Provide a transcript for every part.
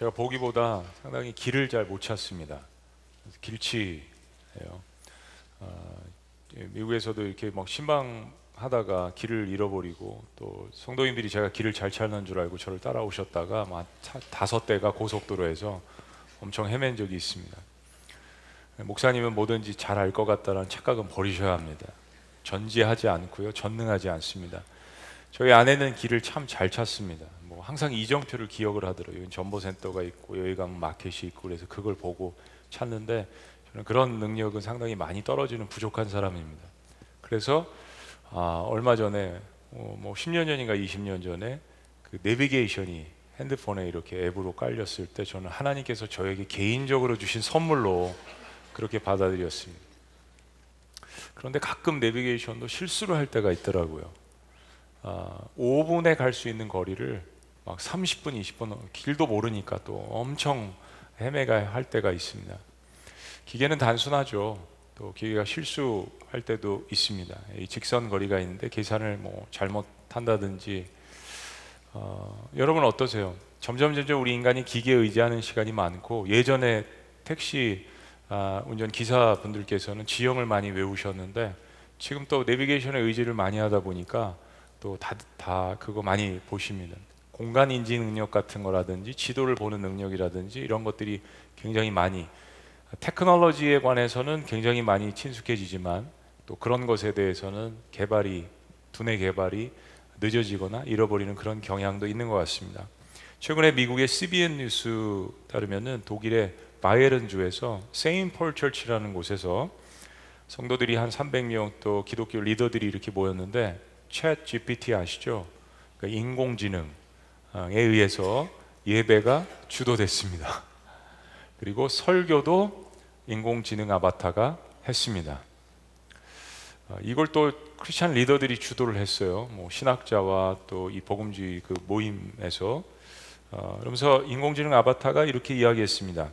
제가 보기보다 상당히 길을 잘 못 찾습니다. 길치예요. 어, 예, 미국에서도 이렇게 막 신방하다가 길을 잃어버리고 또 성도님들이 제가 길을 잘 찾는 줄 알고 저를 따라오셨다가 막 차- 다섯 대가 고속도로에서 엄청 헤맨 적이 있습니다. 목사님은 뭐든지 잘 알 것 같다는 착각은 버리셔야 합니다. 전지하지 않고요, 전능하지 않습니다. 저희 아내는 길을 참 잘 찾습니다. 뭐 항상 이정표를 기억을 하더라고요. 여기 전보센터가 있고 여기 가면 마켓이 있고 그래서 그걸 보고 찾는데 저는 그런 능력은 상당히 많이 떨어지는 부족한 사람입니다. 그래서 아, 얼마 전에 어, 뭐 10년 전인가 20년 전에 그 내비게이션이 핸드폰에 이렇게 앱으로 깔렸을 때 저는 하나님께서 저에게 개인적으로 주신 선물로 그렇게 받아들였습니다. 그런데 가끔 내비게이션도 실수를 할 때가 있더라고요. 아, 5분에 갈 수 있는 거리를 막 30분, 20분 길도 모르니까 또 엄청 헤매가 할 때가 있습니다. 기계는 단순하죠. 또 기계가 실수할 때도 있습니다. 이 직선 거리가 있는데 계산을 뭐 잘못한다든지 어, 여러분 어떠세요? 점점 점점 우리 인간이 기계에 의지하는 시간이 많고 예전에 택시 아, 운전 기사 분들께서는 지형을 많이 외우셨는데 지금 또 내비게이션에 의지를 많이 하다 보니까 또 다 다 그거 많이 보십니다. 공간 인지 능력 같은 거라든지 지도를 보는 능력이라든지 이런 것들이 굉장히 많이 테크놀로지에 관해서는 굉장히 많이 친숙해지지만 또 그런 것에 대해서는 개발이 두뇌 개발이 늦어지거나 잃어버리는 그런 경향도 있는 것 같습니다. 최근에 미국의 CBN 뉴스 따르면은 독일의 바이에른 주에서 세인 폴 철치라는 곳에서 성도들이 한 300명 또 기독교 리더들이 이렇게 모였는데 챗 GPT 아시죠? 그러니까 인공지능에 의해서 예배가 주도됐습니다. 그리고 설교도 인공지능 아바타가 했습니다. 어, 이걸 또 크리스천 리더들이 주도를 했어요. 뭐 신학자와 또 이 복음주의 그 모임에서 어, 그러면서 인공지능 아바타가 이렇게 이야기했습니다.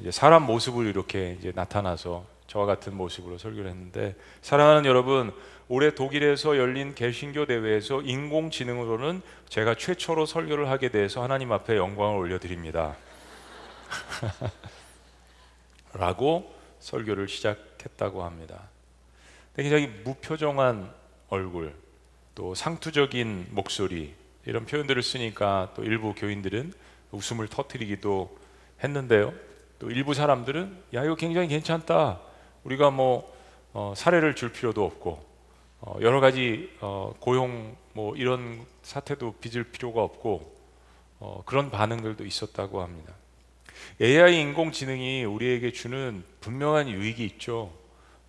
이제 사람 모습을 이렇게 이제 나타나서 저와 같은 모습으로 설교를 했는데 사랑하는 여러분 올해 독일에서 열린 개신교 대회에서 인공지능으로는 제가 최초로 설교를 하게 돼서 하나님 앞에 영광을 올려드립니다. 라고 설교를 시작했다고 합니다. 굉장히 무표정한 얼굴, 또 상투적인 목소리 이런 표현들을 쓰니까 또 일부 교인들은 웃음을 터뜨리기도 했는데요. 또 일부 사람들은 야 이거 굉장히 괜찮다. 우리가 뭐 어, 사례를 줄 필요도 없고 어, 여러 가지 어, 고용 뭐 이런 사태도 빚을 필요가 없고 어, 그런 반응들도 있었다고 합니다. AI 인공지능이 우리에게 주는 분명한 유익이 있죠.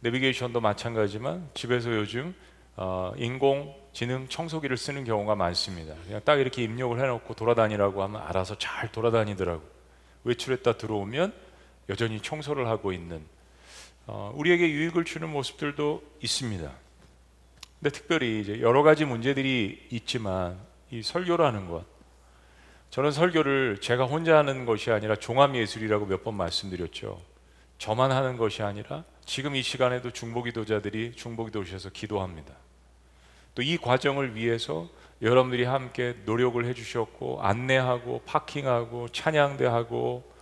내비게이션도 마찬가지지만 집에서 요즘 어, 인공지능 청소기를 쓰는 경우가 많습니다. 그냥 딱 이렇게 입력을 해놓고 돌아다니라고 하면 알아서 잘 돌아다니더라고. 외출했다 들어오면 여전히 청소를 하고 있는 어, 우리에게 유익을 주는 모습들도 있습니다. 근데 특별히 이제 여러 가지 문제들이 있지만 이 설교라는 것 저는 설교를 제가 혼자 하는 것이 아니라 종합 예술이라고 몇 번 말씀드렸죠. 저만 하는 것이 아니라 지금 이 시간에도 중보기도자들이 중보기도셔서 기도합니다. 또 이 과정을 위해서 여러분들이 함께 노력을 해주셨고 안내하고 파킹하고 찬양대하고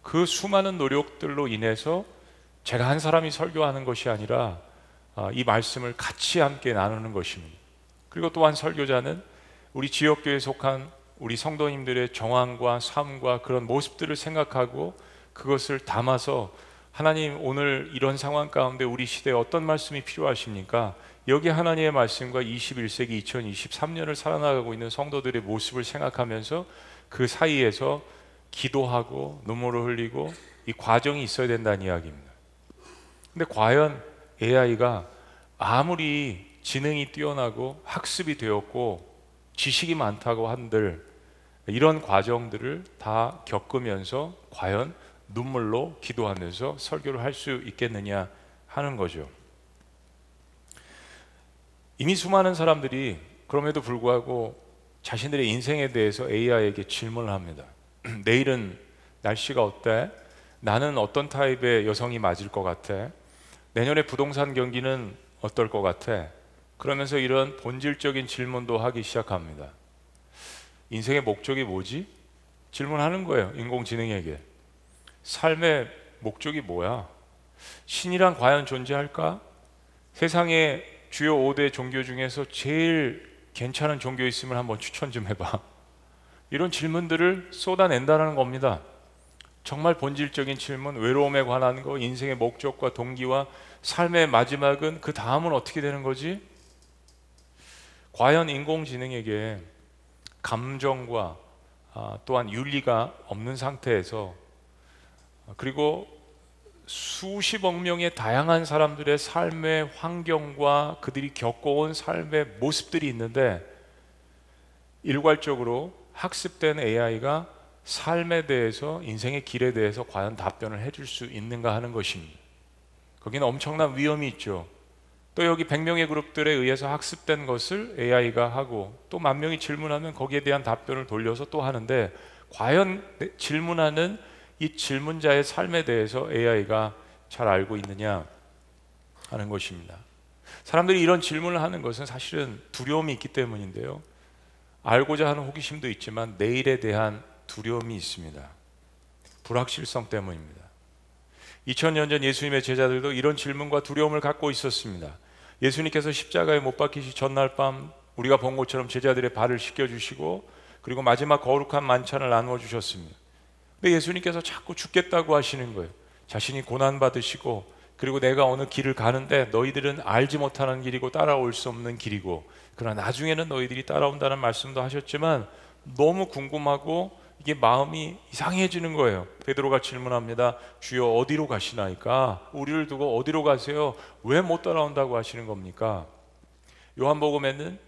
그 수많은 노력들로 인해서 제가 한 사람이 설교하는 것이 아니라 아, 이 말씀을 같이 함께 나누는 것입니다. 그리고 또한 설교자는 우리 지역교회에 속한 우리 성도님들의 정황과 삶과 그런 모습들을 생각하고 그것을 담아서 하나님 오늘 이런 상황 가운데 우리 시대에 어떤 말씀이 필요하십니까? 여기 하나님의 말씀과 21세기 2023년을 살아나가고 있는 성도들의 모습을 생각하면서 그 사이에서 기도하고 눈물을 흘리고 이 과정이 있어야 된다는 이야기입니다. 근데 과연 AI가 아무리 지능이 뛰어나고 학습이 되었고 지식이 많다고 한들 이런 과정들을 다 겪으면서 과연 눈물로 기도하면서 설교를 할 수 있겠느냐 하는 거죠. 이미 수많은 사람들이 그럼에도 불구하고 자신들의 인생에 대해서 AI에게 질문을 합니다. 내일은 날씨가 어때? 나는 어떤 타입의 여성이 맞을 것 같아? 내년에 부동산 경기는 어떨 것 같아? 그러면서 이런 본질적인 질문도 하기 시작합니다. 인생의 목적이 뭐지? 질문하는 거예요. 인공지능에게. 삶의 목적이 뭐야? 신이란 과연 존재할까? 세상에 주요 5대 종교 중에서 제일 괜찮은 종교 있으면 한번 추천 좀 해봐. 이런 질문들을 쏟아낸다는 겁니다. 정말 본질적인 질문, 외로움에 관한 거, 인생의 목적과 동기와 삶의 마지막은 그 다음은 어떻게 되는 거지? 과연 인공지능에게 감정과 아, 또한 윤리가 없는 상태에서 그리고 수십억 명의 다양한 사람들의 삶의 환경과 그들이 겪어온 삶의 모습들이 있는데 일괄적으로 학습된 AI가 삶에 대해서 인생의 길에 대해서 과연 답변을 해줄 수 있는가 하는 것입니다. 거기는 엄청난 위험이 있죠. 또 여기 100명의 그룹들에 의해서 학습된 것을 AI가 하고 또 만 명이 질문하면 거기에 대한 답변을 돌려서 또 하는데 과연 질문하는 이 질문자의 삶에 대해서 AI가 잘 알고 있느냐 하는 것입니다. 사람들이 이런 질문을 하는 것은 사실은 두려움이 있기 때문인데요. 알고자 하는 호기심도 있지만 내일에 대한 두려움이 있습니다. 불확실성 때문입니다. 2000년 전 예수님의 제자들도 이런 질문과 두려움을 갖고 있었습니다. 예수님께서 십자가에 못 박히시 전날 밤 우리가 본 것처럼 제자들의 발을 씻겨 주시고 그리고 마지막 거룩한 만찬을 나누어 주셨습니다. 근데 예수님께서 자꾸 죽겠다고 하시는 거예요. 자신이 고난 받으시고 그리고 내가 어느 길을 가는데 너희들은 알지 못하는 길이고 따라올 수 없는 길이고 그러나 나중에는 너희들이 따라온다는 말씀도 하셨지만 너무 궁금하고 이게 마음이 이상해지는 거예요. 베드로가 질문합니다. 주여 어디로 가시나이까? 우리를 두고 어디로 가세요? 왜 못 따라온다고 하시는 겁니까? 요한복음에는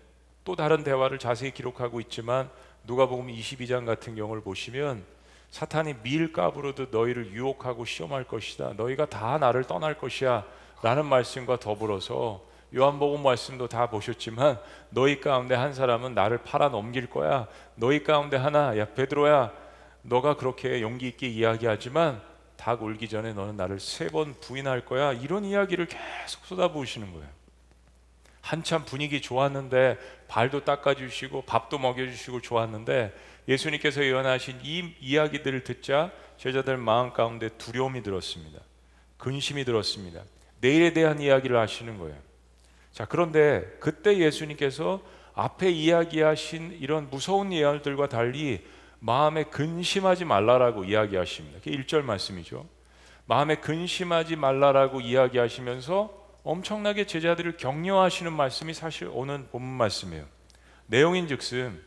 또 다른 대화를 자세히 기록하고 있지만 누가복음 22장 같은 경우를 보시면 사탄이 밀가부로도 너희를 유혹하고 시험할 것이다. 너희가 다 나를 떠날 것이야. 라는 말씀과 더불어서 요한복음 말씀도 다 보셨지만 너희 가운데 한 사람은 나를 팔아 넘길 거야. 너희 가운데 하나 야 베드로야 너가 그렇게 용기 있게 이야기하지만 닭 울기 전에 너는 나를 세 번 부인할 거야. 이런 이야기를 계속 쏟아부으시는 거예요. 한참 분위기 좋았는데 발도 닦아주시고 밥도 먹여주시고 좋았는데 예수님께서 예언하신 이 이야기들을 듣자 제자들 마음 가운데 두려움이 들었습니다. 근심이 들었습니다. 내일에 대한 이야기를 하시는 거예요. 자, 그런데 그때 예수님께서 앞에 이야기하신 이런 무서운 예언들과 달리 마음에 근심하지 말라라고 이야기하십니다. 그게 1절 말씀이죠. 마음에 근심하지 말라라고 이야기하시면서 엄청나게 제자들을 격려하시는 말씀이 사실 오는 본문 말씀이에요. 내용인 즉슨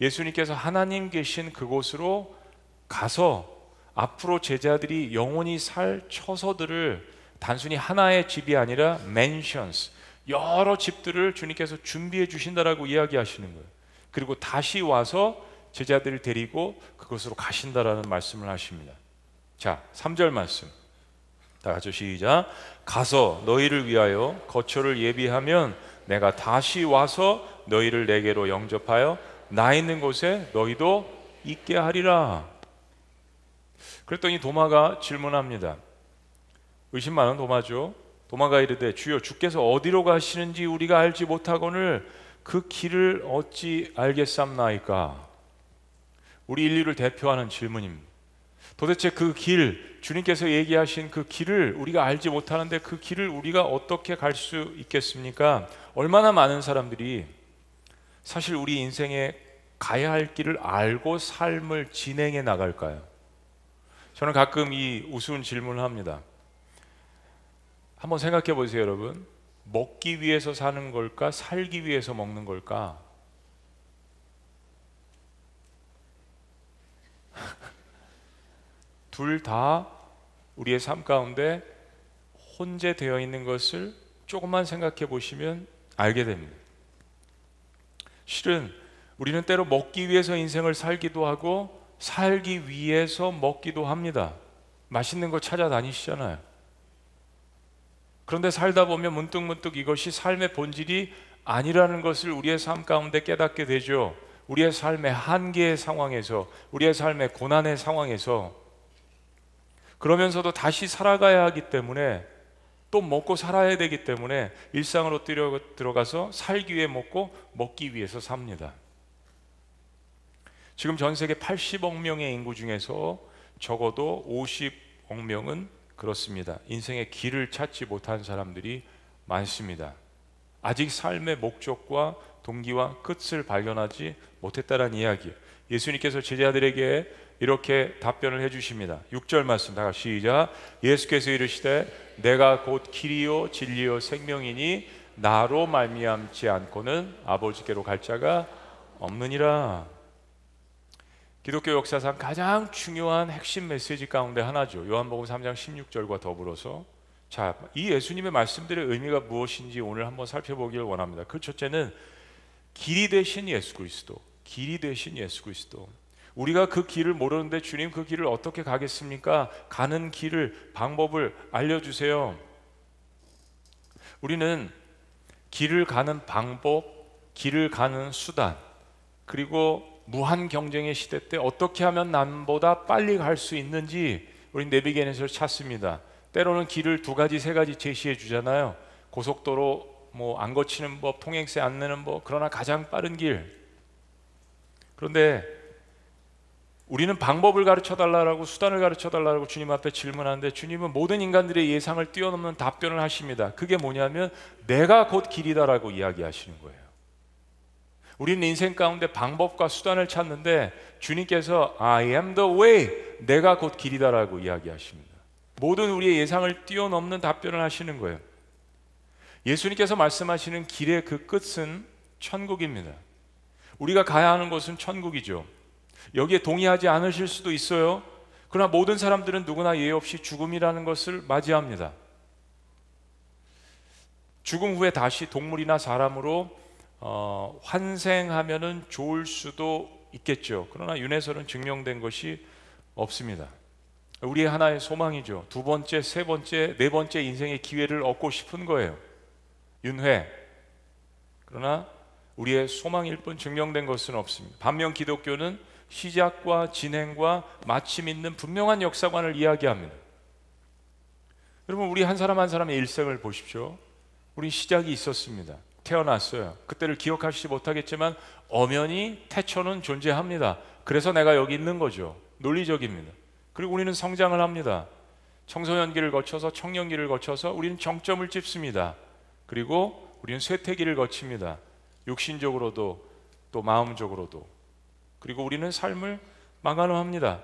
예수님께서 하나님 계신 그곳으로 가서 앞으로 제자들이 영원히 살 처소들을 단순히 하나의 집이 아니라 맨션스 여러 집들을 주님께서 준비해 주신다라고 이야기하시는 거예요. 그리고 다시 와서 제자들을 데리고 그곳으로 가신다라는 말씀을 하십니다. 자, 3절 말씀. 다 같이 시작. 가서 너희를 위하여 거처를 예비하면 내가 다시 와서 너희를 내게로 영접하여 나 있는 곳에 너희도 있게 하리라. 그랬더니 도마가 질문합니다. 의심 많은 도마죠. 도마가 이르되 주여 주께서 어디로 가시는지 우리가 알지 못하거늘 그 길을 어찌 알겠삼나이까? 우리 인류를 대표하는 질문입니다. 도대체 그 길, 주님께서 얘기하신 그 길을 우리가 알지 못하는데 그 길을 우리가 어떻게 갈 수 있겠습니까? 얼마나 많은 사람들이 사실 우리 인생에 가야 할 길을 알고 삶을 진행해 나갈까요? 저는 가끔 이 우스운 질문을 합니다. 한번 생각해 보세요, 여러분. 먹기 위해서 사는 걸까? 살기 위해서 먹는 걸까? 둘 다 우리의 삶 가운데 혼재되어 있는 것을 조금만 생각해 보시면 알게 됩니다. 실은 우리는 때로 먹기 위해서 인생을 살기도 하고 살기 위해서 먹기도 합니다. 맛있는 거 찾아다니시잖아요. 그런데 살다 보면 문득 문득 이것이 삶의 본질이 아니라는 것을 우리의 삶 가운데 깨닫게 되죠. 우리의 삶의 한계의 상황에서, 우리의 삶의 고난의 상황에서 그러면서도 다시 살아가야 하기 때문에 또 먹고 살아야 되기 때문에 일상으로 들어가서 살기 위해 먹고 먹기 위해서 삽니다. 지금 전 세계 80억 명의 인구 중에서 적어도 50억 명은 그렇습니다. 인생의 길을 찾지 못한 사람들이 많습니다. 아직 삶의 목적과 동기와 끝을 발견하지 못했다는 이야기. 예수님께서 제자들에게 이렇게 답변을 해 주십니다. 6절 말씀 다 같이 시작. 예수께서 이르시되 내가 곧 길이요 진리요 생명이니 나로 말미암지 않고는 아버지께로 갈 자가 없느니라. 기독교 역사상 가장 중요한 핵심 메시지 가운데 하나죠. 요한복음 3장 16절과 더불어서 자, 이 예수님의 말씀들의 의미가 무엇인지 오늘 한번 살펴보기를 원합니다. 그 첫째는 길이 되신 예수 그리스도, 길이 되신 예수 그리스도. 우리가 그 길을 모르는데 주님 그 길을 어떻게 가겠습니까? 가는 길을 방법을 알려 주세요. 우리는 길을 가는 방법, 길을 가는 수단, 그리고 무한 경쟁의 시대 때 어떻게 하면 남보다 빨리 갈 수 있는지 우리 내비게이션을 찾습니다. 때로는 길을 두 가지, 세 가지 제시해 주잖아요. 고속도로 뭐 안 거치는 법, 통행세 안 내는 법, 그러나 가장 빠른 길. 그런데 우리는 방법을 가르쳐 달라고 수단을 가르쳐 달라고 주님 앞에 질문하는데 주님은 모든 인간들의 예상을 뛰어넘는 답변을 하십니다. 그게 뭐냐면 내가 곧 길이다라고 이야기하시는 거예요. 우리는 인생 가운데 방법과 수단을 찾는데 주님께서 I am the way 내가 곧 길이다라고 이야기하십니다. 모든 우리의 예상을 뛰어넘는 답변을 하시는 거예요. 예수님께서 말씀하시는 길의 그 끝은 천국입니다. 우리가 가야 하는 곳은 천국이죠. 여기에 동의하지 않으실 수도 있어요. 그러나 모든 사람들은 누구나 예외 없이 죽음이라는 것을 맞이합니다. 죽음 후에 다시 동물이나 사람으로 어, 환생하면은 좋을 수도 있겠죠. 그러나 윤회설은 증명된 것이 없습니다. 우리의 하나의 소망이죠. 두 번째, 세 번째, 네 번째 인생의 기회를 얻고 싶은 거예요. 윤회. 그러나 우리의 소망일 뿐 증명된 것은 없습니다. 반면 기독교는 시작과 진행과 마침 있는 분명한 역사관을 이야기합니다. 여러분, 우리 한 사람 한 사람의 일생을 보십시오. 우리 시작이 있었습니다. 태어났어요. 그때를 기억하시지 못하겠지만 엄연히 태초는 존재합니다. 그래서 내가 여기 있는 거죠. 논리적입니다. 그리고 우리는 성장을 합니다. 청소년기를 거쳐서 청년기를 거쳐서 우리는 정점을 찍습니다. 그리고 우리는 쇠퇴기를 거칩니다. 육신적으로도 또 마음적으로도. 그리고 우리는 삶을 마감합니다.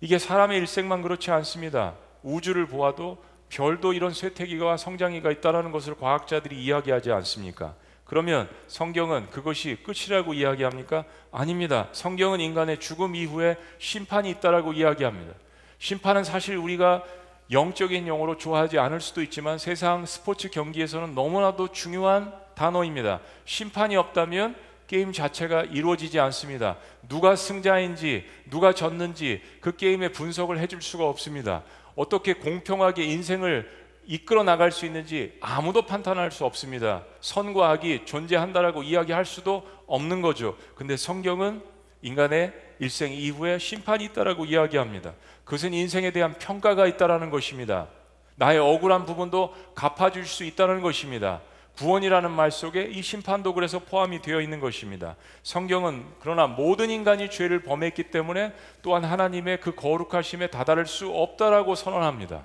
이게 사람의 일생만 그렇지 않습니다. 우주를 보아도 별도 이런 쇠퇴기가 성장기가 있다는 것을 과학자들이 이야기하지 않습니까? 그러면 성경은 그것이 끝이라고 이야기합니까? 아닙니다. 성경은 인간의 죽음 이후에 심판이 있다라고 이야기합니다. 심판은 사실 우리가 영적인 용어로 좋아하지 않을 수도 있지만 세상 스포츠 경기에서는 너무나도 중요한 단어입니다. 심판이 없다면 게임 자체가 이루어지지 않습니다. 누가 승자인지, 누가 졌는지 그 게임의 분석을 해줄 수가 없습니다. 어떻게 공평하게 인생을 이끌어 나갈 수 있는지 아무도 판단할 수 없습니다. 선과 악이 존재한다라고 이야기할 수도 없는 거죠. 근데 성경은 인간의 일생 이후에 심판이 있다라고 이야기합니다. 그것은 인생에 대한 평가가 있다라는 것입니다. 나의 억울한 부분도 갚아줄 수 있다는 것입니다. 구원이라는 말 속에 이 심판도 그래서 포함이 되어 있는 것입니다. 성경은 그러나 모든 인간이 죄를 범했기 때문에 또한 하나님의 그 거룩하심에 다다를 수 없다라고 선언합니다.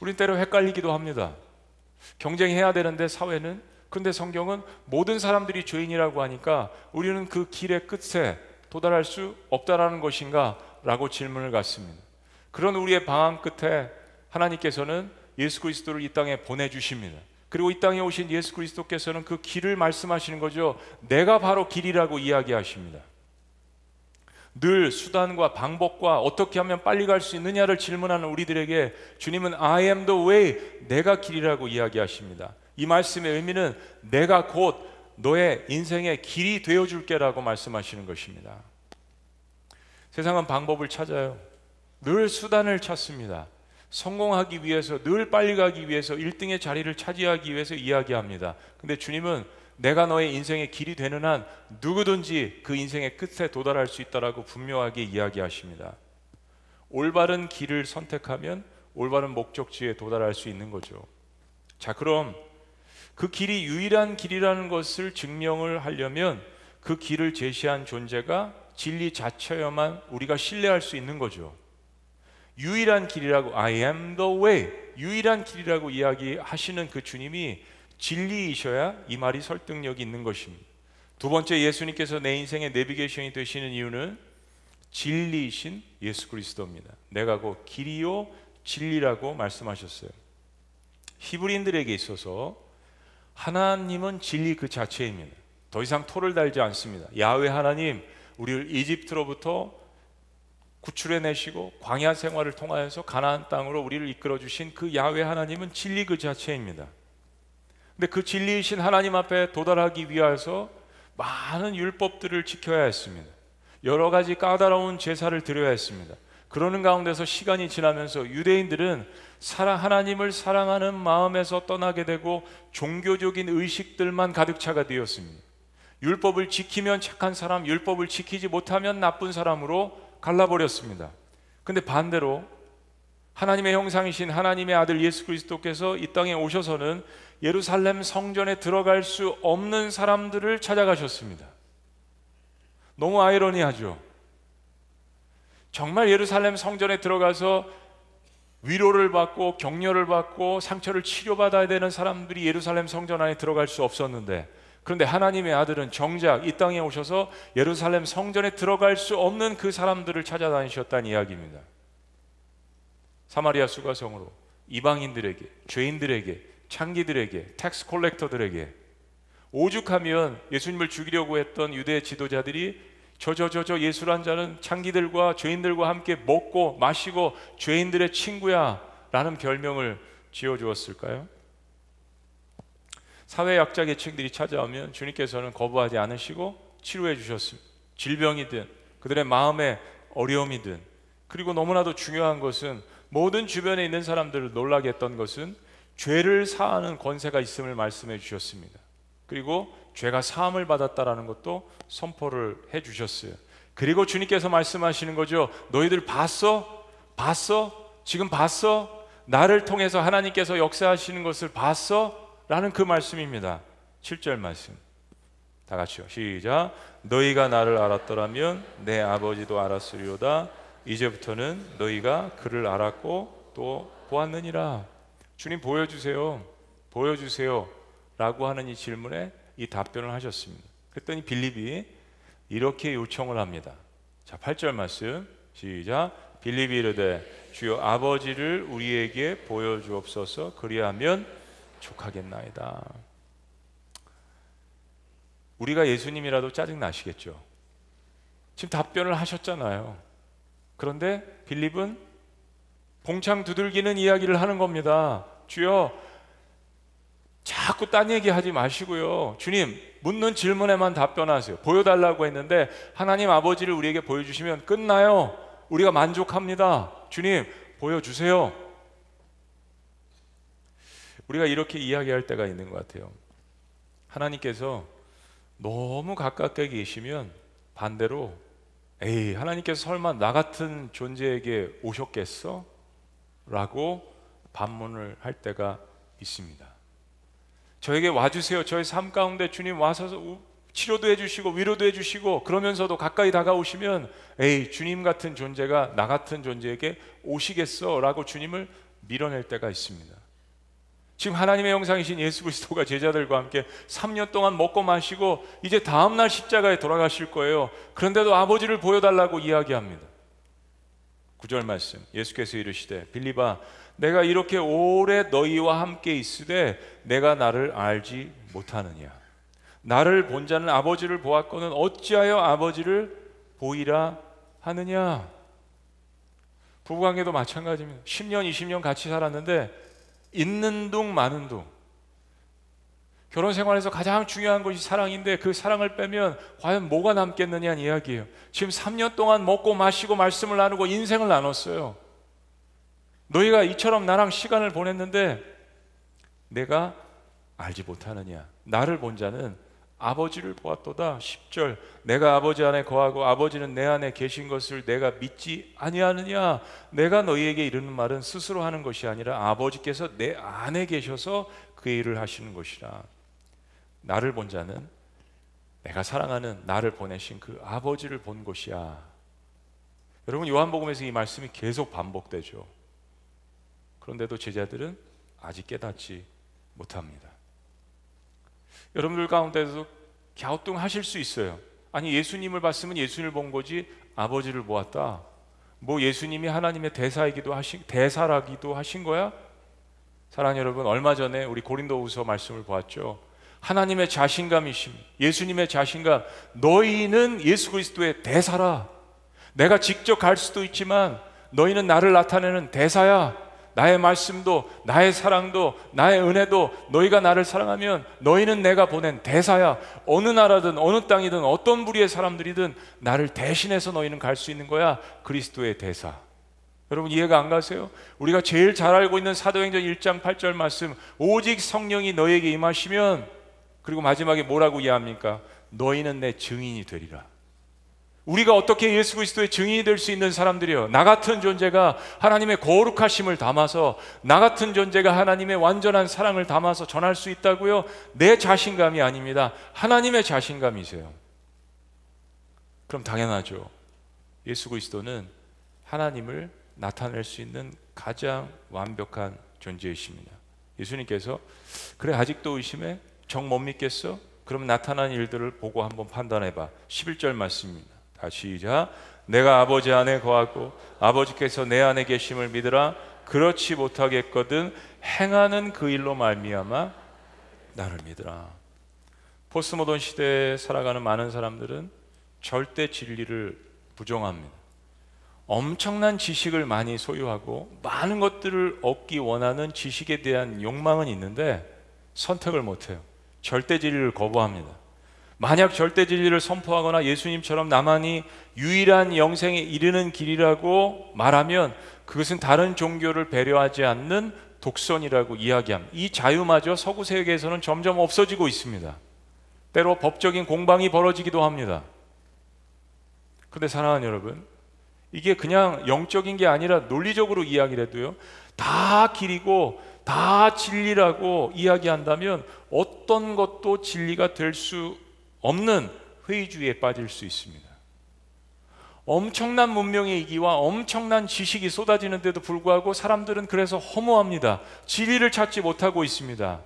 우린 때로 헷갈리기도 합니다. 경쟁해야 되는데 사회는 근데 성경은 모든 사람들이 죄인이라고 하니까 우리는 그 길의 끝에 도달할 수 없다라는 것인가? 라고 질문을 갖습니다. 그런 우리의 방황 끝에 하나님께서는 예수 그리스도를 이 땅에 보내주십니다. 그리고 이 땅에 오신 예수 그리스도께서는 그 길을 말씀하시는 거죠. 내가 바로 길이라고 이야기하십니다. 늘 수단과 방법과 어떻게 하면 빨리 갈 수 있느냐를 질문하는 우리들에게 주님은 I am the way, 내가 길이라고 이야기하십니다. 이 말씀의 의미는 내가 곧 너의 인생의 길이 되어 줄게라고 말씀하시는 것입니다. 세상은 방법을 찾아요. 늘 수단을 찾습니다. 성공하기 위해서 늘 빨리 가기 위해서 1등의 자리를 차지하기 위해서 이야기합니다. 근데 주님은 내가 너의 인생의 길이 되는 한 누구든지 그 인생의 끝에 도달할 수 있다라고 분명하게 이야기하십니다. 올바른 길을 선택하면 올바른 목적지에 도달할 수 있는 거죠. 자, 그럼 그 길이 유일한 길이라는 것을 증명을 하려면 그 길을 제시한 존재가 진리 자체여만 우리가 신뢰할 수 있는 거죠. 유일한 길이라고 I am the way 유일한 길이라고 이야기하시는 그 주님이 진리이셔야 이 말이 설득력이 있는 것입니다. 두 번째 예수님께서 내 인생의 내비게이션이 되시는 이유는 진리이신 예수 그리스도입니다. 내가 곧 길이요 진리라고 말씀하셨어요. 히브리인들에게 있어서 하나님은 진리 그 자체입니다. 더 이상 토를 달지 않습니다. 야외 하나님 우리를 이집트로부터 구출해 내시고 광야 생활을 통하여서 가나안 땅으로 우리를 이끌어 주신 그 야외 하나님은 진리 그 자체입니다. 근데 그 진리이신 하나님 앞에 도달하기 위하여서 많은 율법들을 지켜야 했습니다. 여러 가지 까다로운 제사를 드려야 했습니다. 그러는 가운데서 시간이 지나면서 유대인들은 사랑 하나님을 사랑하는 마음에서 떠나게 되고 종교적인 의식들만 가득 차가 되었습니다. 율법을 지키면 착한 사람, 율법을 지키지 못하면 나쁜 사람으로 갈라버렸습니다. 근데 반대로 하나님의 형상이신 하나님의 아들 예수 그리스도께서 이 땅에 오셔서는 예루살렘 성전에 들어갈 수 없는 사람들을 찾아가셨습니다. 너무 아이러니하죠. 정말 예루살렘 성전에 들어가서 위로를 받고 격려를 받고 상처를 치료받아야 되는 사람들이 예루살렘 성전 안에 들어갈 수 없었는데 그런데 하나님의 아들은 정작 이 땅에 오셔서 예루살렘 성전에 들어갈 수 없는 그 사람들을 찾아다니셨다는 이야기입니다. 사마리아 수가성으로 이방인들에게, 죄인들에게, 창기들에게, tax collector들에게 오죽하면 예수님을 죽이려고 했던 유대 지도자들이 저저저저 예수란 자는 창기들과 죄인들과 함께 먹고 마시고 죄인들의 친구야 라는 별명을 지어 주었을까요? 사회 약자 계층들이 찾아오면 주님께서는 거부하지 않으시고 치료해 주셨습니다. 질병이든 그들의 마음의 어려움이든 그리고 너무나도 중요한 것은 모든 주변에 있는 사람들을 놀라게 했던 것은 죄를 사하는 권세가 있음을 말씀해 주셨습니다. 그리고 죄가 사함을 받았다라는 것도 선포를 해 주셨어요. 그리고 주님께서 말씀하시는 거죠. 너희들 봤어? 봤어? 지금 봤어? 나를 통해서 하나님께서 역사하시는 것을 봤어? 라는 그 말씀입니다. 7절 말씀. 다 같이요. 시작. 너희가 나를 알았더라면 내 아버지도 알았으리로다. 이제부터는 너희가 그를 알았고 또 보았느니라. 주님 보여주세요. 보여주세요. 라고 하는 이 질문에 이 답변을 하셨습니다. 그랬더니 빌립이 이렇게 요청을 합니다. 자, 8절 말씀. 시작. 빌립이 이르되 주여 아버지를 우리에게 보여 주옵소서 그리하면 족하겠나이다. 우리가 예수님이라도 짜증 나시겠죠. 지금 답변을 하셨잖아요. 그런데 빌립은 봉창 두들기는 이야기를 하는 겁니다. 주여, 자꾸 딴 얘기 하지 마시고요. 주님, 묻는 질문에만 답변하세요. 보여달라고 했는데 하나님 아버지를 우리에게 보여주시면 끝나요. 우리가 만족합니다. 주님, 보여주세요. 우리가 이렇게 이야기할 때가 있는 것 같아요. 하나님께서 너무 가깝게 계시면 반대로 에이 하나님께서 설마 나 같은 존재에게 오셨겠어? 라고 반문을 할 때가 있습니다. 저에게 와주세요. 저의 삶 가운데 주님 와서 치료도 해주시고 위로도 해주시고 그러면서도 가까이 다가오시면 에이 주님 같은 존재가 나 같은 존재에게 오시겠어? 라고 주님을 밀어낼 때가 있습니다. 지금 하나님의 형상이신 예수 그리스도가 제자들과 함께 3년 동안 먹고 마시고 이제 다음 날 십자가에 돌아가실 거예요. 그런데도 아버지를 보여달라고 이야기합니다. 9절 말씀 예수께서 이르시되 빌리바 내가 이렇게 오래 너희와 함께 있으되 내가 나를 알지 못하느냐 나를 본 자는 아버지를 보았거는 어찌하여 아버지를 보이라 하느냐 부부관계도 마찬가지입니다 10년 20년 같이 살았는데 있는 둥 마는 둥. 결혼 생활에서 가장 중요한 것이 사랑인데 그 사랑을 빼면 과연 뭐가 남겠느냐는 이야기예요. 지금 3년 동안 먹고 마시고 말씀을 나누고 인생을 나눴어요. 너희가 이처럼 나랑 시간을 보냈는데 내가 알지 못하느냐. 나를 본 자는 아버지를 보았도다 10절 내가 아버지 안에 거하고 아버지는 내 안에 계신 것을 내가 믿지 아니하느냐 내가 너희에게 이르는 말은 스스로 하는 것이 아니라 아버지께서 내 안에 계셔서 그 일을 하시는 것이라 나를 본 자는 내가 사랑하는 나를 보내신 그 아버지를 본 곳이야. 여러분 요한복음에서 이 말씀이 계속 반복되죠. 그런데도 제자들은 아직 깨닫지 못합니다. 여러분들 가운데서 갸우뚱하실 수 있어요. 아니 예수님을 봤으면 예수님을 본 거지 아버지를 보았다. 뭐 예수님이 하나님의 대사이기도 하신 대사라기도 하신 거야? 사랑 여러분 얼마 전에 우리 고린도후서 말씀을 보았죠. 하나님의 자신감이심, 예수님의 자신감, 너희는 예수 그리스도의 대사라. 내가 직접 갈 수도 있지만 너희는 나를 나타내는 대사야. 나의 말씀도 나의 사랑도 나의 은혜도 너희가 나를 사랑하면 너희는 내가 보낸 대사야. 어느 나라든 어느 땅이든 어떤 부류의 사람들이든 나를 대신해서 너희는 갈 수 있는 거야. 그리스도의 대사. 여러분 이해가 안 가세요? 우리가 제일 잘 알고 있는 사도행전 1장 8절 말씀 오직 성령이 너에게 임하시면 그리고 마지막에 뭐라고 이해합니까? 너희는 내 증인이 되리라. 우리가 어떻게 예수 그리스도의 증인이 될 수 있는 사람들이요. 나 같은 존재가 하나님의 거룩하심을 담아서 나 같은 존재가 하나님의 완전한 사랑을 담아서 전할 수 있다고요? 내 자신감이 아닙니다. 하나님의 자신감이세요. 그럼 당연하죠. 예수 그리스도는 하나님을 나타낼 수 있는 가장 완벽한 존재이십니다. 예수님께서 그래 아직도 의심해? 정 못 믿겠어? 그럼 나타난 일들을 보고 한번 판단해 봐. 11절 말씀입니다. 다시 시작. 내가 아버지 안에 거하고 아버지께서 내 안에 계심을 믿으라. 그렇지 못하겠거든 행하는 그 일로 말미암아 나를 믿으라. 포스모던 시대에 살아가는 많은 사람들은 절대 진리를 부정합니다. 엄청난 지식을 많이 소유하고 많은 것들을 얻기 원하는 지식에 대한 욕망은 있는데 선택을 못해요. 절대 진리를 거부합니다. 만약 절대 진리를 선포하거나 예수님처럼 나만이 유일한 영생에 이르는 길이라고 말하면 그것은 다른 종교를 배려하지 않는 독선이라고 이야기함. 이 자유마저 서구 세계에서는 점점 없어지고 있습니다. 때로 법적인 공방이 벌어지기도 합니다. 근데 사랑하는 여러분, 이게 그냥 영적인 게 아니라 논리적으로 이야기를 해도요, 다 길이고 다 진리라고 이야기한다면 어떤 것도 진리가 될 수 없는 회의주의에 빠질 수 있습니다. 엄청난 문명의 이기와 엄청난 지식이 쏟아지는데도 불구하고 사람들은 그래서 허무합니다. 진리를 찾지 못하고 있습니다.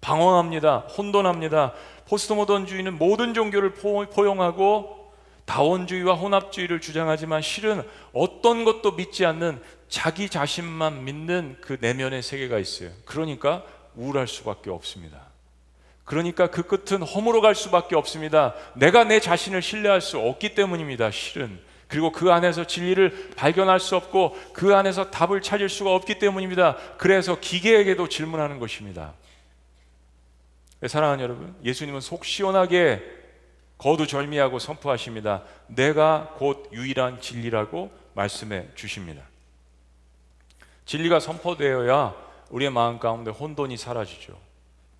방황합니다. 혼돈합니다. 포스트모던주의는 모든 종교를 포용하고 다원주의와 혼합주의를 주장하지만 실은 어떤 것도 믿지 않는 자기 자신만 믿는 그 내면의 세계가 있어요. 그러니까 우울할 수밖에 없습니다. 그러니까 그 끝은 험으로 갈 수밖에 없습니다. 내가 내 자신을 신뢰할 수 없기 때문입니다. 실은. 그리고 그 안에서 진리를 발견할 수 없고 그 안에서 답을 찾을 수가 없기 때문입니다. 그래서 기계에게도 질문하는 것입니다. 네, 사랑하는 여러분, 예수님은 속 시원하게 거두절미하고 선포하십니다. 내가 곧 유일한 진리라고 말씀해 주십니다. 진리가 선포되어야 우리의 마음 가운데 혼돈이 사라지죠.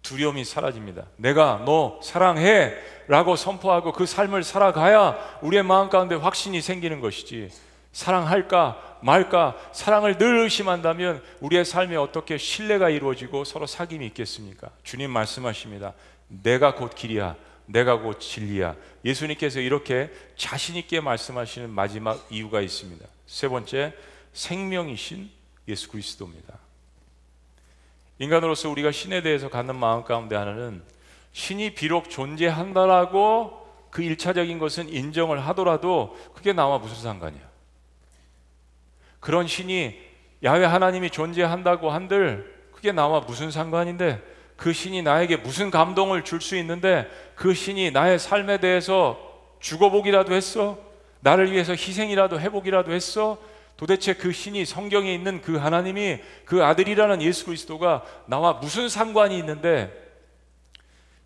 두려움이 사라집니다. 내가 너 사랑해 라고 선포하고 그 삶을 살아가야 우리의 마음 가운데 확신이 생기는 것이지. 사랑할까 말까 사랑을 늘 의심한다면 우리의 삶에 어떻게 신뢰가 이루어지고 서로 사귐이 있겠습니까? 주님 말씀하십니다. 내가 곧 길이야. 내가 곧 진리야. 예수님께서 이렇게 자신 있게 말씀하시는 마지막 이유가 있습니다. 세 번째, 생명이신 예수 그리스도입니다. 인간으로서 우리가 신에 대해서 갖는 마음 가운데 하나는 신이 비록 존재한다라고 그 일차적인 것은 인정을 하더라도 그게 나와 무슨 상관이야? 그런 신이 야외 하나님이 존재한다고 한들 그게 나와 무슨 상관인데 그 신이 나에게 무슨 감동을 줄 수 있는데 그 신이 나의 삶에 대해서 죽어보기라도 했어? 나를 위해서 희생이라도 해보기라도 했어? 도대체 그 신이 성경에 있는 그 하나님이 그 아들이라는 예수 그리스도가 나와 무슨 상관이 있는데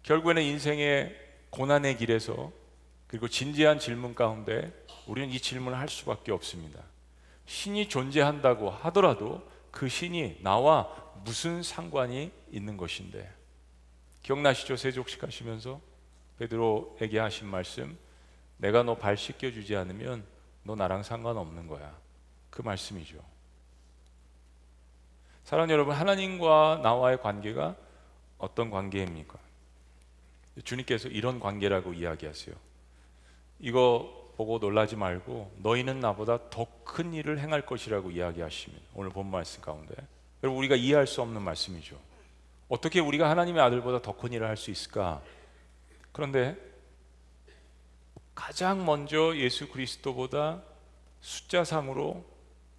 결국에는 인생의 고난의 길에서 그리고 진지한 질문 가운데 우리는 이 질문을 할 수밖에 없습니다. 신이 존재한다고 하더라도 그 신이 나와 무슨 상관이 있는 것인데 기억나시죠? 세족식 하시면서 베드로에게 하신 말씀 내가 너 발 씻겨 주지 않으면 너 나랑 상관없는 거야. 그 말씀이죠. 사랑하는 여러분, 하나님과 나와의 관계가 어떤 관계입니까? 주님께서 이런 관계라고 이야기하세요. 이거 보고 놀라지 말고 너희는 나보다 더 큰 일을 행할 것이라고 이야기하시면 오늘 본 말씀 가운데 여러분 우리가 이해할 수 없는 말씀이죠. 어떻게 우리가 하나님의 아들보다 더 큰 일을 할 수 있을까? 그런데 가장 먼저 예수 그리스도보다 숫자상으로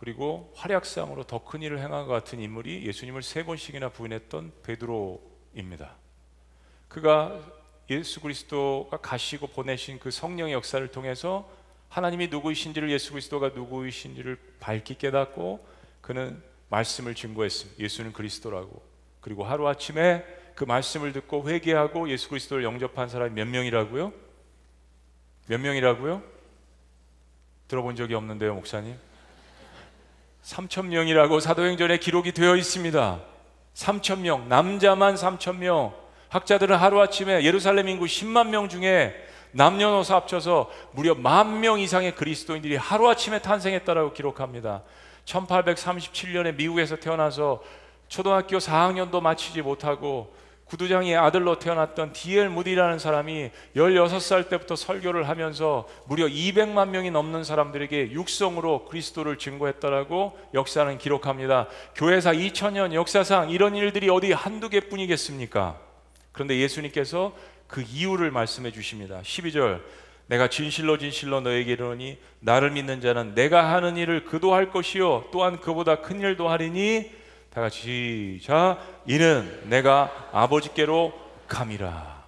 그리고 활약상으로 더 큰 일을 행한 것 같은 인물이 예수님을 세 번씩이나 부인했던 베드로입니다. 그가 예수 그리스도가 가시고 보내신 그 성령의 역사를 통해서 하나님이 누구이신지를 예수 그리스도가 누구이신지를 밝히 깨닫고 그는 말씀을 증거했습니다. 예수는 그리스도라고. 그리고 하루 아침에 그 말씀을 듣고 회개하고 예수 그리스도를 영접한 사람이 몇 명이라고요? 몇 명이라고요? 들어본 적이 없는데요, 목사님. 3천 명이라고 사도행전에 기록이 되어 있습니다. 3천 명, 남자만 3천 명. 학자들은 하루아침에 예루살렘 인구 10만 명 중에 남녀노소 합쳐서 무려 만 명 이상의 그리스도인들이 하루아침에 탄생했다라고 기록합니다. 1837년에 미국에서 태어나서 초등학교 4학년도 마치지 못하고 구두장의 아들로 태어났던 디엘 무디라는 사람이 16살 때부터 설교를 하면서 무려 200만 명이 넘는 사람들에게 육성으로 그리스도를 증거했다라고 역사는 기록합니다. 교회사 2000년 역사상 이런 일들이 어디 한두 개뿐이겠습니까? 그런데 예수님께서 그 이유를 말씀해 주십니다. 12절 내가 진실로 진실로 너에게 이르노니 나를 믿는 자는 내가 하는 일을 그도 할 것이요 또한 그보다 큰 일도 하리니 다 같이 시작. 이는 내가 아버지께로 감이라.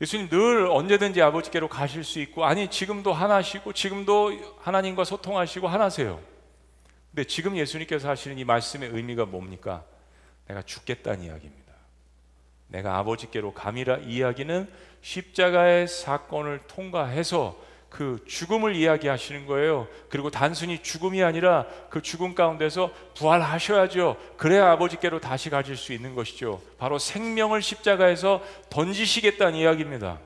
예수님 늘 언제든지 아버지께로 가실 수 있고 아니 지금도 하나시고 지금도 하나님과 소통하시고 하나세요. 근데 지금 예수님께서 하시는 이 말씀의 의미가 뭡니까? 내가 죽겠다는 이야기입니다. 내가 아버지께로 감이라 이야기는 십자가의 사건을 통과해서 그 죽음을 이야기하시는 거예요. 그리고 단순히 죽음이 아니라 그 죽음 가운데서 부활하셔야죠. 그래야 아버지께로 다시 가질 수 있는 것이죠. 바로 생명을 십자가에서 던지시겠다는 이야기입니다.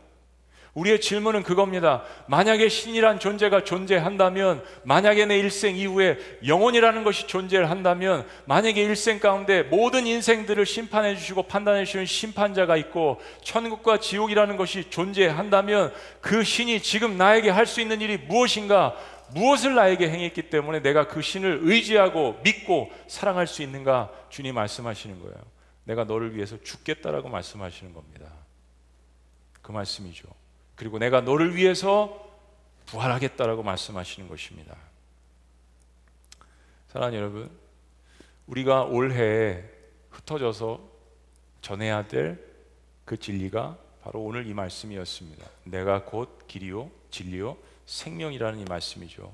우리의 질문은 그겁니다. 만약에 신이란 존재가 존재한다면, 만약에 내 일생 이후에 영혼이라는 것이 존재를 한다면, 만약에 일생 가운데 모든 인생들을 심판해 주시고 판단해 주시는 심판자가 있고, 천국과 지옥이라는 것이 존재한다면, 그 신이 지금 나에게 할 수 있는 일이 무엇인가? 무엇을 나에게 행했기 때문에 내가 그 신을 의지하고 믿고 사랑할 수 있는가? 주님 말씀하시는 거예요. 내가 너를 위해서 죽겠다라고 말씀하시는 겁니다. 그 말씀이죠. 그리고 내가 너를 위해서 부활하겠다라고 말씀하시는 것입니다. 사랑하는 여러분, 우리가 올해 흩어져서 전해야 될 그 진리가 바로 오늘 이 말씀이었습니다. 내가 곧 길이요, 진리요, 생명이라는 이 말씀이죠.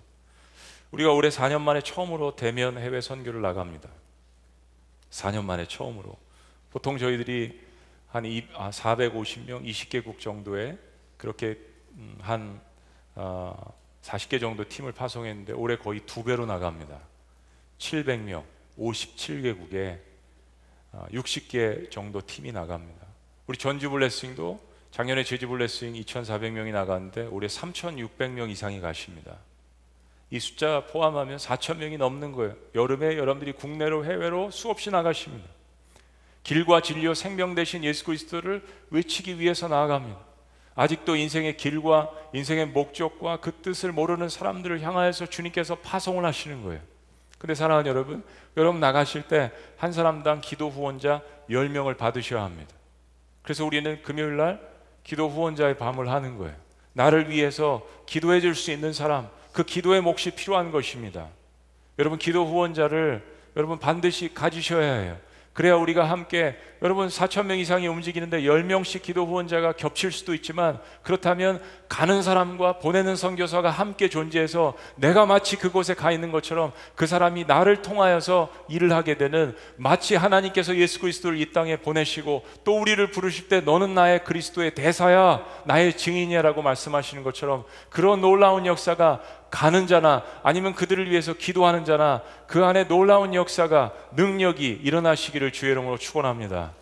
우리가 올해 4년 만에 처음으로 대면 해외 선교를 나갑니다. 4년 만에 처음으로. 보통 저희들이 한 450명, 아, 20개국 정도의 그렇게 음, 한 40개 어, 정도 팀을 파송했는데 올해 거의 두 배로 나갑니다. 700명, 57개국에 60개 어, 정도 팀이 나갑니다. 우리 전주 블레싱도 작년에 제주 블레싱 2,400명이 나갔는데 올해 3,600명 이상이 가십니다. 이 숫자 포함하면 4,000명이 넘는 거예요. 여름에 여러분들이 국내로 해외로 수없이 나가십니다. 길과 진리와 생명 대신 예수 그리스도를 외치기 위해서 나아갑니다. 아직도 인생의 길과 인생의 목적과 그 뜻을 모르는 사람들을 향하여서 주님께서 파송을 하시는 거예요. 근데 사랑하는 여러분, 여러분 나가실 때 한 사람당 기도 후원자 10명을 받으셔야 합니다. 그래서 우리는 금요일 날 기도 후원자의 밤을 하는 거예요. 나를 위해서 기도해 줄 수 있는 사람, 그 기도의 몫이 필요한 것입니다. 여러분 기도 후원자를 여러분 반드시 가지셔야 해요. 그래야 우리가 함께 여러분 4천 명 이상이 움직이는데 10명씩 기도 후원자가 겹칠 수도 있지만 그렇다면 가는 사람과 보내는 선교사가 함께 존재해서 내가 마치 그곳에 가 있는 것처럼 그 사람이 나를 통하여서 일을 하게 되는 마치 하나님께서 예수 그리스도를 이 땅에 보내시고 또 우리를 부르실 때 너는 나의 그리스도의 대사야 나의 증인이야라고 말씀하시는 것처럼 그런 놀라운 역사가 가는 자나 아니면 그들을 위해서 기도하는 자나 그 안에 놀라운 역사가 능력이 일어나시기를 주의 이름으로 축원합니다.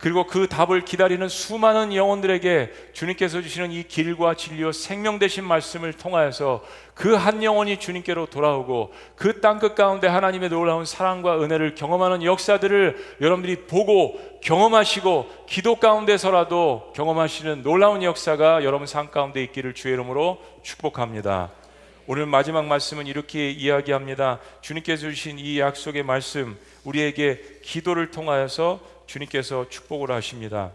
그리고 그 답을 기다리는 수많은 영혼들에게 주님께서 주시는 이 길과 진리와 생명 되신 말씀을 통하여서 그 한 영혼이 주님께로 돌아오고 그 땅끝 가운데 하나님의 놀라운 사랑과 은혜를 경험하는 역사들을 여러분들이 보고 경험하시고 기도 가운데서라도 경험하시는 놀라운 역사가 여러분 삶 가운데 있기를 주의 이름으로 축복합니다. 오늘 마지막 말씀은 이렇게 이야기합니다. 주님께서 주신 이 약속의 말씀 우리에게 기도를 통하여서 주님께서 축복을 하십니다.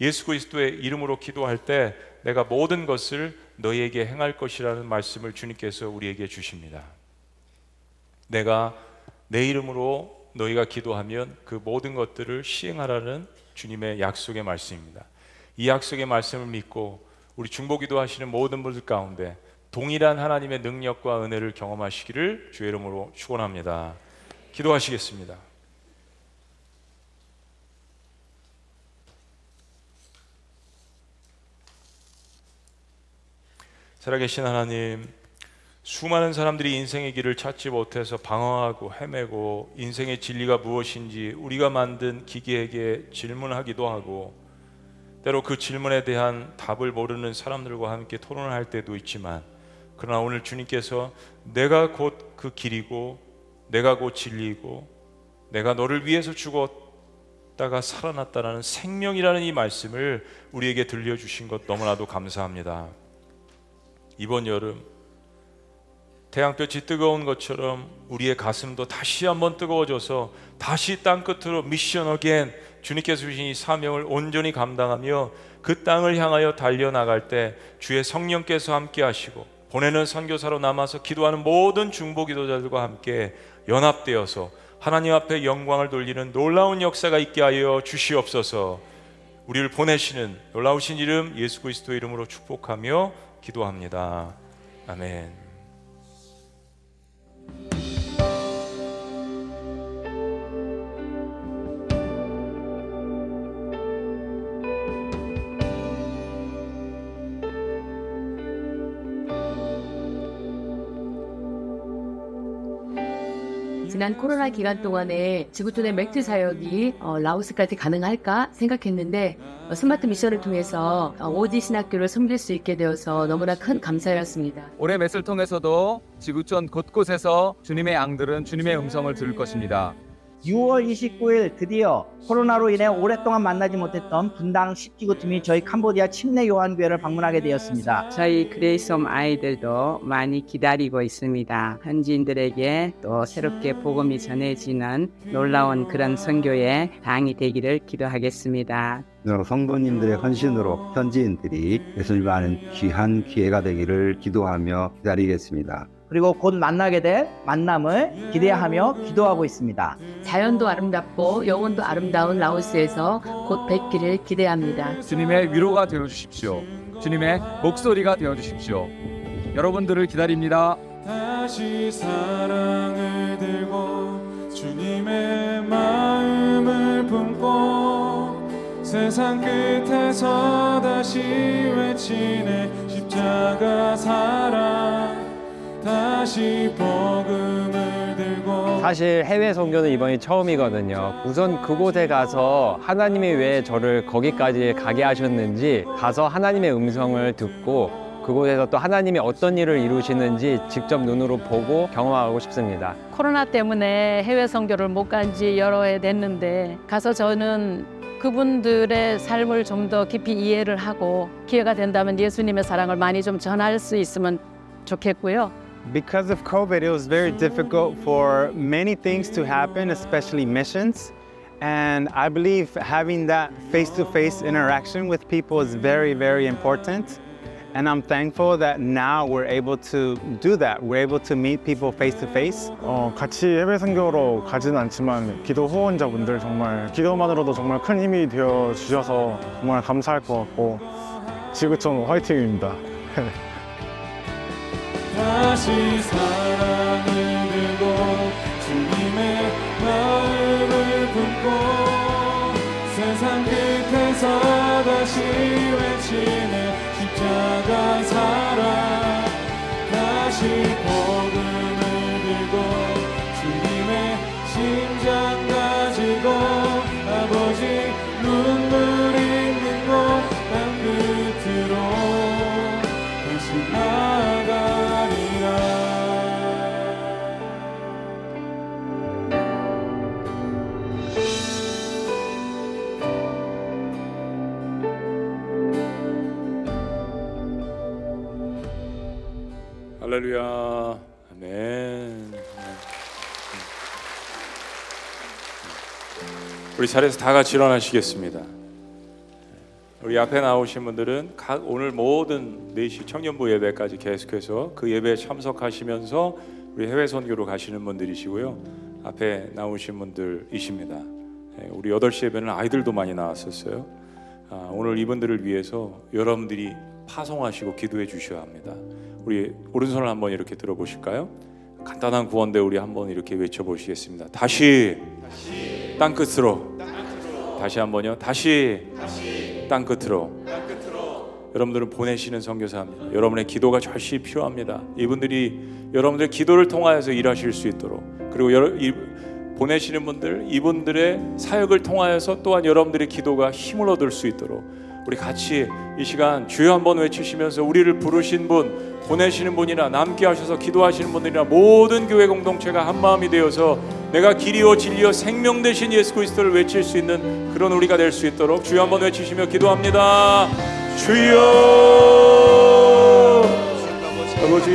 예수 그리스도의 이름으로 기도할 때 내가 모든 것을 너희에게 행할 것이라는 말씀을 주님께서 우리에게 주십니다. 내가 내 이름으로 너희가 기도하면 그 모든 것들을 시행하라는 주님의 약속의 말씀입니다. 이 약속의 말씀을 믿고 우리 중보기도 하시는 모든 분들 가운데 동일한 하나님의 능력과 은혜를 경험하시기를 주의 이름으로 축원합니다. 기도하시겠습니다. 살아계신 하나님, 수많은 사람들이 인생의 길을 찾지 못해서 방황하고 헤매고 인생의 진리가 무엇인지 우리가 만든 기계에게 질문하기도 하고 때로 그 질문에 대한 답을 모르는 사람들과 함께 토론을 할 때도 있지만 그러나 오늘 주님께서 내가 곧 그 길이고 내가 곧 진리이고 내가 너를 위해서 죽었다가 살아났다라는 생명이라는 이 말씀을 우리에게 들려주신 것 너무나도 감사합니다. 이번 여름 태양볕이 뜨거운 것처럼 우리의 가슴도 다시 한번 뜨거워져서 다시 땅 끝으로 미션 어겐 주님께서 주신 이 사명을 온전히 감당하며 그 땅을 향하여 달려 나갈 때 주의 성령께서 함께 하시고 보내는 선교사로 남아서 기도하는 모든 중보 기도자들과 함께 연합되어서 하나님 앞에 영광을 돌리는 놀라운 역사가 있게 하여 주시옵소서. 우리를 보내시는 놀라우신 이름 예수 그리스도 이름으로 축복하며 기도합니다. 아멘. 지난 코로나 기간 동안에 지구촌의 맥트 사역이 어, 라오스까지 가능할까 생각했는데 어, 스마트 미션을 통해서 어, 오지 신학교를 섬길 수 있게 되어서 너무나 큰 감사였습니다. 올해 메스를 통해서도 지구촌 곳곳에서 주님의 양들은 주님의 음성을 들을 것입니다. 6월 29일 드디어 코로나로 인해 오랫동안 만나지 못했던 분당 10지구팀이 저희 캄보디아 침례 요한교회를 방문하게 되었습니다. 저희 그레이섬 아이들도 많이 기다리고 있습니다. 현지인들에게 또 새롭게 복음이 전해지는 놀라운 그런 선교의 당이 되기를 기도하겠습니다. 여러 성도님들의 헌신으로 현지인들이 예수님을 아는 귀한 기회가 되기를 기도하며 기다리겠습니다. 그리고 곧 만나게 될 만남을 기대하며 기도하고 있습니다. 자연도 아름답고 영혼도 아름다운 라오스에서 곧 뵙기를 기대합니다. 주님의 위로가 되어 주십시오. 주님의 목소리가 되어 주십시오. 여러분들을 기다립니다. 다시 사랑을 들고 주님의 마음을 품고 세상 끝에서 다시 외치네 십자가 사랑 다시 복음을 들고 사실 해외 선교는 이번이 처음이거든요. 우선 그곳에 가서 하나님이 왜 저를 거기까지 가게 하셨는지 가서 하나님의 음성을 듣고 그곳에서 또 하나님이 어떤 일을 이루시는지 직접 눈으로 보고 경험하고 싶습니다. 코로나 때문에 해외 선교를 못 간 지 여러 해 됐는데 가서 저는 그분들의 삶을 좀 더 깊이 이해를 하고 기회가 된다면 예수님의 사랑을 많이 좀 전할 수 있으면 좋겠고요. Because of COVID, it was very difficult for many things to happen, especially missions. And I believe having that face to face interaction with people is very, very important. And I'm thankful that now we're able to do that. We're able to meet people face to face. 어, 같이 해외 선교로 가지는 않지만 기도 후원자분들 정말 기도만으로도 정말 큰 힘이 되어 주셔서 정말 감사할 것 같고 지구촌 화이팅입니다. 다시 사랑을 들고 주님의 마음을 품고 세상 끝에서 다시 외치는 십자가 사랑. 다시 자리에서 다 같이 일어나시겠습니다. 우리 앞에 나오신 분들은 각 오늘 모든 4시 청년부 예배까지 계속해서 그 예배에 참석하시면서 우리 해외 선교로 가시는 분들이시고요. 앞에 나오신 분들이십니다. 예, 우리 8시 예배는 아이들도 많이 나왔었어요. 아, 오늘 이분들을 위해서 여러분들이 파송하시고 기도해 주셔야 합니다. 우리 오른손을 한번 이렇게 들어보실까요? 간단한 구원대 우리 한번 이렇게 외쳐보시겠습니다. 다시, 땅 끝으로. 다시 한번요. 다시, 땅 끝으로. 여러분들은 보내시는 선교사입니다. 여러분의 기도가 절실히 필요합니다. 이분들이 여러분들의 기도를 통하여서 일하실 수 있도록 그리고 여러, 이, 보내시는 분들 이분들의 사역을 통하여서 또한 여러분들의 기도가 힘을 얻을 수 있도록 우리 같이 이 시간 주여 한번 외치시면서 우리를 부르신 분 보내시는 분이나 남게 하셔서 기도하시는 분들이나 모든 교회 공동체가 한 마음이 되어서 내가 길이요 진리요 생명 되신 예수 그리스도를 외칠 수 있는 그런 우리가 될 수 있도록 주여 한번 외치시며 기도합니다. 주여 아버지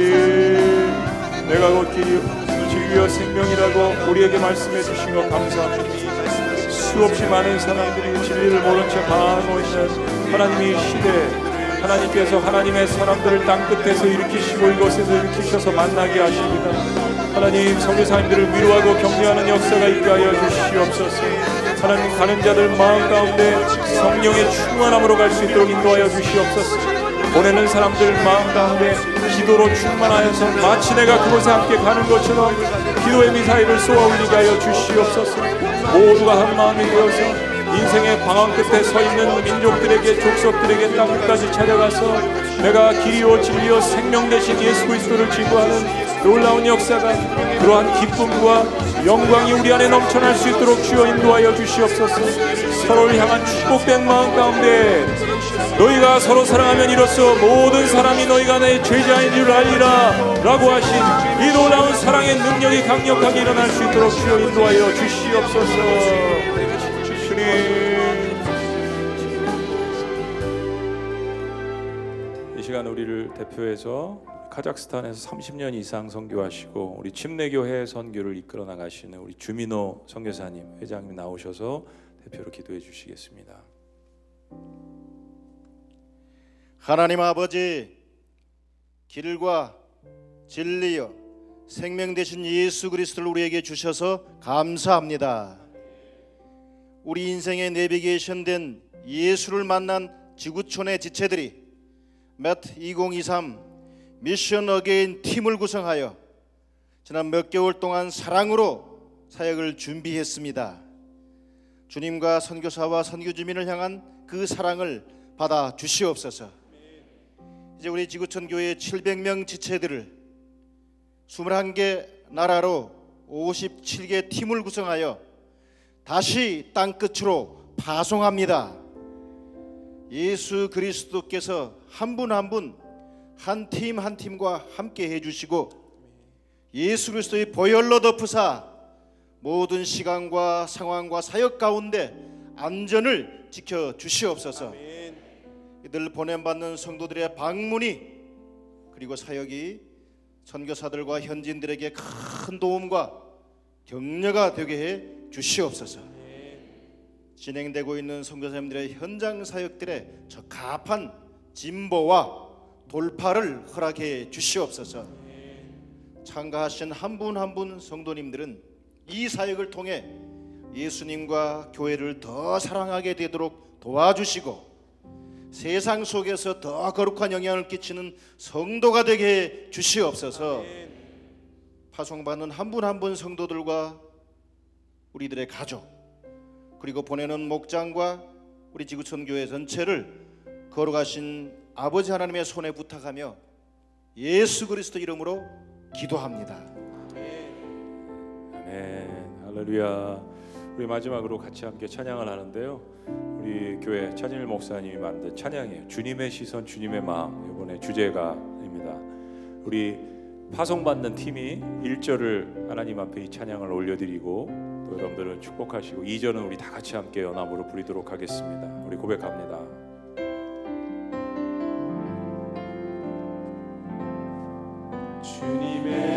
내가 곧 길이요 진리요 생명이라고 우리에게 말씀해 주신 것 감사합니다. 수없이 많은 사람들이 진리를 모른 채 방황하고 있는 하나님의 시대 하나님께서 하나님의 사람들을 땅 끝에서 일으키시고 이곳에서 일으키셔서 만나게 하십니다. 하나님 성교사님들을 위로하고 격려하는 역사가 있게 하여 주시옵소서. 하나님 가는 자들 마음 가운데 성령의 충만함으로 갈 수 있도록 인도하여 주시옵소서. 보내는 사람들 마음 가운데 기도로 충만하여서 마치 내가 그곳에 함께 가는 것처럼 기도의 미사일을 쏘아 올리게 하여 주시옵소서. 모두가 한 마음이 되어서 인생의 방황 끝에 서 있는 민족들에게 족속들에게 땅 끝까지 찾아가서 내가 길이요 진리요 생명 되신 예수 그리스도를 지구하는 놀라운 역사가 그러한 기쁨과 영광이 우리 안에 넘쳐날 수 있도록 주여 인도하여 주시옵소서. 서로를 향한 축복된 마음 가운데 너희가 서로 사랑하면 이로써 모든 사람이 너희가 내 제자인 줄 알리라 라고 하신 이 놀라운 사랑의 능력이 강력하게 일어날 수 있도록 주여 인도하여 주시옵소서 주님 이 시간 우리를 대표해서 카자흐스탄에서 30년 이상 선교하시고 우리 침례교회 선교를 이끌어 나가시는 우리 주민호 선교사님 회장님 나오셔서 대표로 기도해 주시겠습니다. 하나님 아버지 길과 진리여 생명 되신 예수 그리스도를 우리에게 주셔서 감사합니다. 우리 인생의 내비게이션 된 예수를 만난 지구촌의 지체들이 MAT2023 Mission Again 팀을 구성하여 지난 몇 개월 동안 사랑으로 사역을 준비했습니다. 주님과 선교사와 선교 주민을 향한 그 사랑을 받아 주시옵소서. 이제 우리 지구촌 교회 700명 지체들을 21개 나라로 57개 팀을 구성하여 다시 땅 끝으로 파송합니다. 예수 그리스도께서 한 분 한 분 한 팀 한 팀과 함께 해 주시고 예수 그리스도의 보혈로 덮으사 모든 시간과 상황과 사역 가운데 안전을 지켜 주시옵소서. 이들 보냄 받는 성도들의 방문이 그리고 사역이 선교사들과 현지인들에게 큰 도움과 격려가 되게 해 주시옵소서. 진행되고 있는 선교사님들의 현장 사역들의 적합한 진보와 돌파를 허락해 주시옵소서. 참가하신 한 분 한 분 성도님들은 이 사역을 통해 예수님과 교회를 더 사랑하게 되도록 도와주시고 세상 속에서 더 거룩한 영향을 끼치는 성도가 되게 해 주시옵소서. 파송받는 한 분 한 분 성도들과 우리들의 가족 그리고 보내는 목장과 우리 지구촌 교회 전체를 거룩하신 아버지 하나님의 손에 부탁하며 예수 그리스도 이름으로 기도합니다. 아멘. 할렐루야. 우리 마지막으로 같이 함께 찬양을 하는데요. 우리 교회 차진일 목사님이 만든 찬양이에요. 주님의 시선, 주님의 마음. 이번에 주제가입니다. 우리 파송받는 팀이 1절을 하나님 앞에 이 찬양을 올려드리고 또 여러분들은 축복하시고 2절은 우리 다 같이 함께 연합으로 부리도록 하겠습니다. 우리 고백합니다. 주 속에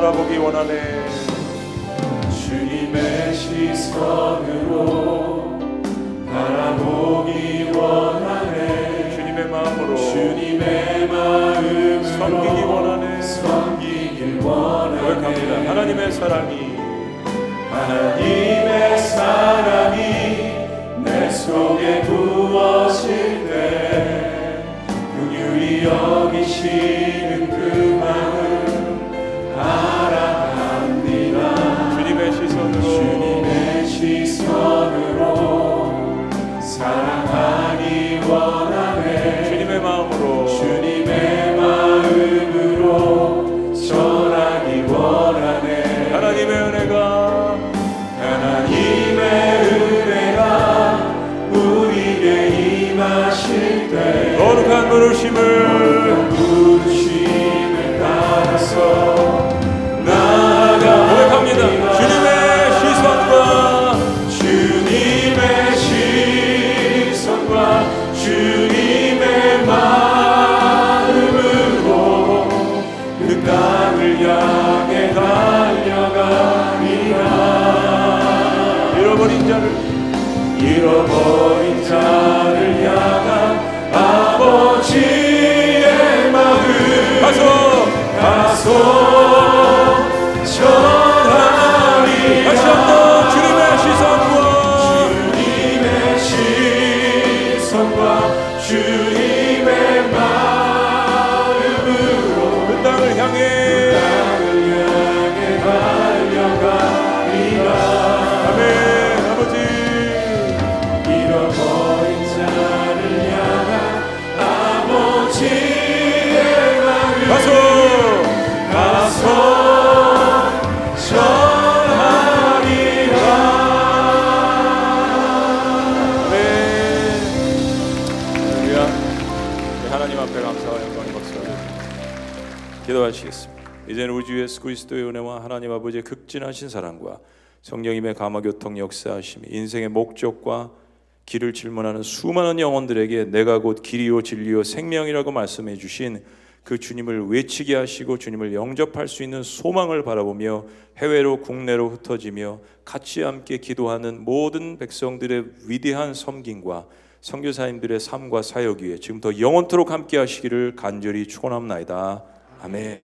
바라보기 원하네. 주님의 시선으로 바라보기 원하네 주님의 마음으로 주님의 마음으로 섬기기 원하네. 섬기길 원하네 고백합니다. 하나님의 사랑이 하나님의 사랑이 내 속에 부어질 때 긍휼히 여기시는 부르심을 부르심을 따라서 나아가 고백합니다. 주님의 시선과 주님의 시선과 주님의 마음으로 그 땅을 향해 달려가리라 잃어버린 자를 잃어버 전하리 예수 그리스도의 은혜와 하나님 아버지의 극진하신 사랑과 성령님의 감화교통 역사하심이 인생의 목적과 길을 질문하는 수많은 영혼들에게 내가 곧 길이요 진리요 생명이라고 말씀해 주신 그 주님을 외치게 하시고 주님을 영접할 수 있는 소망을 바라보며 해외로 국내로 흩어지며 같이 함께 기도하는 모든 백성들의 위대한 섬김과 선교사님들의 삶과 사역 위에 지금 더 영원토록 함께 하시기를 간절히 축원합나이다. 아멘.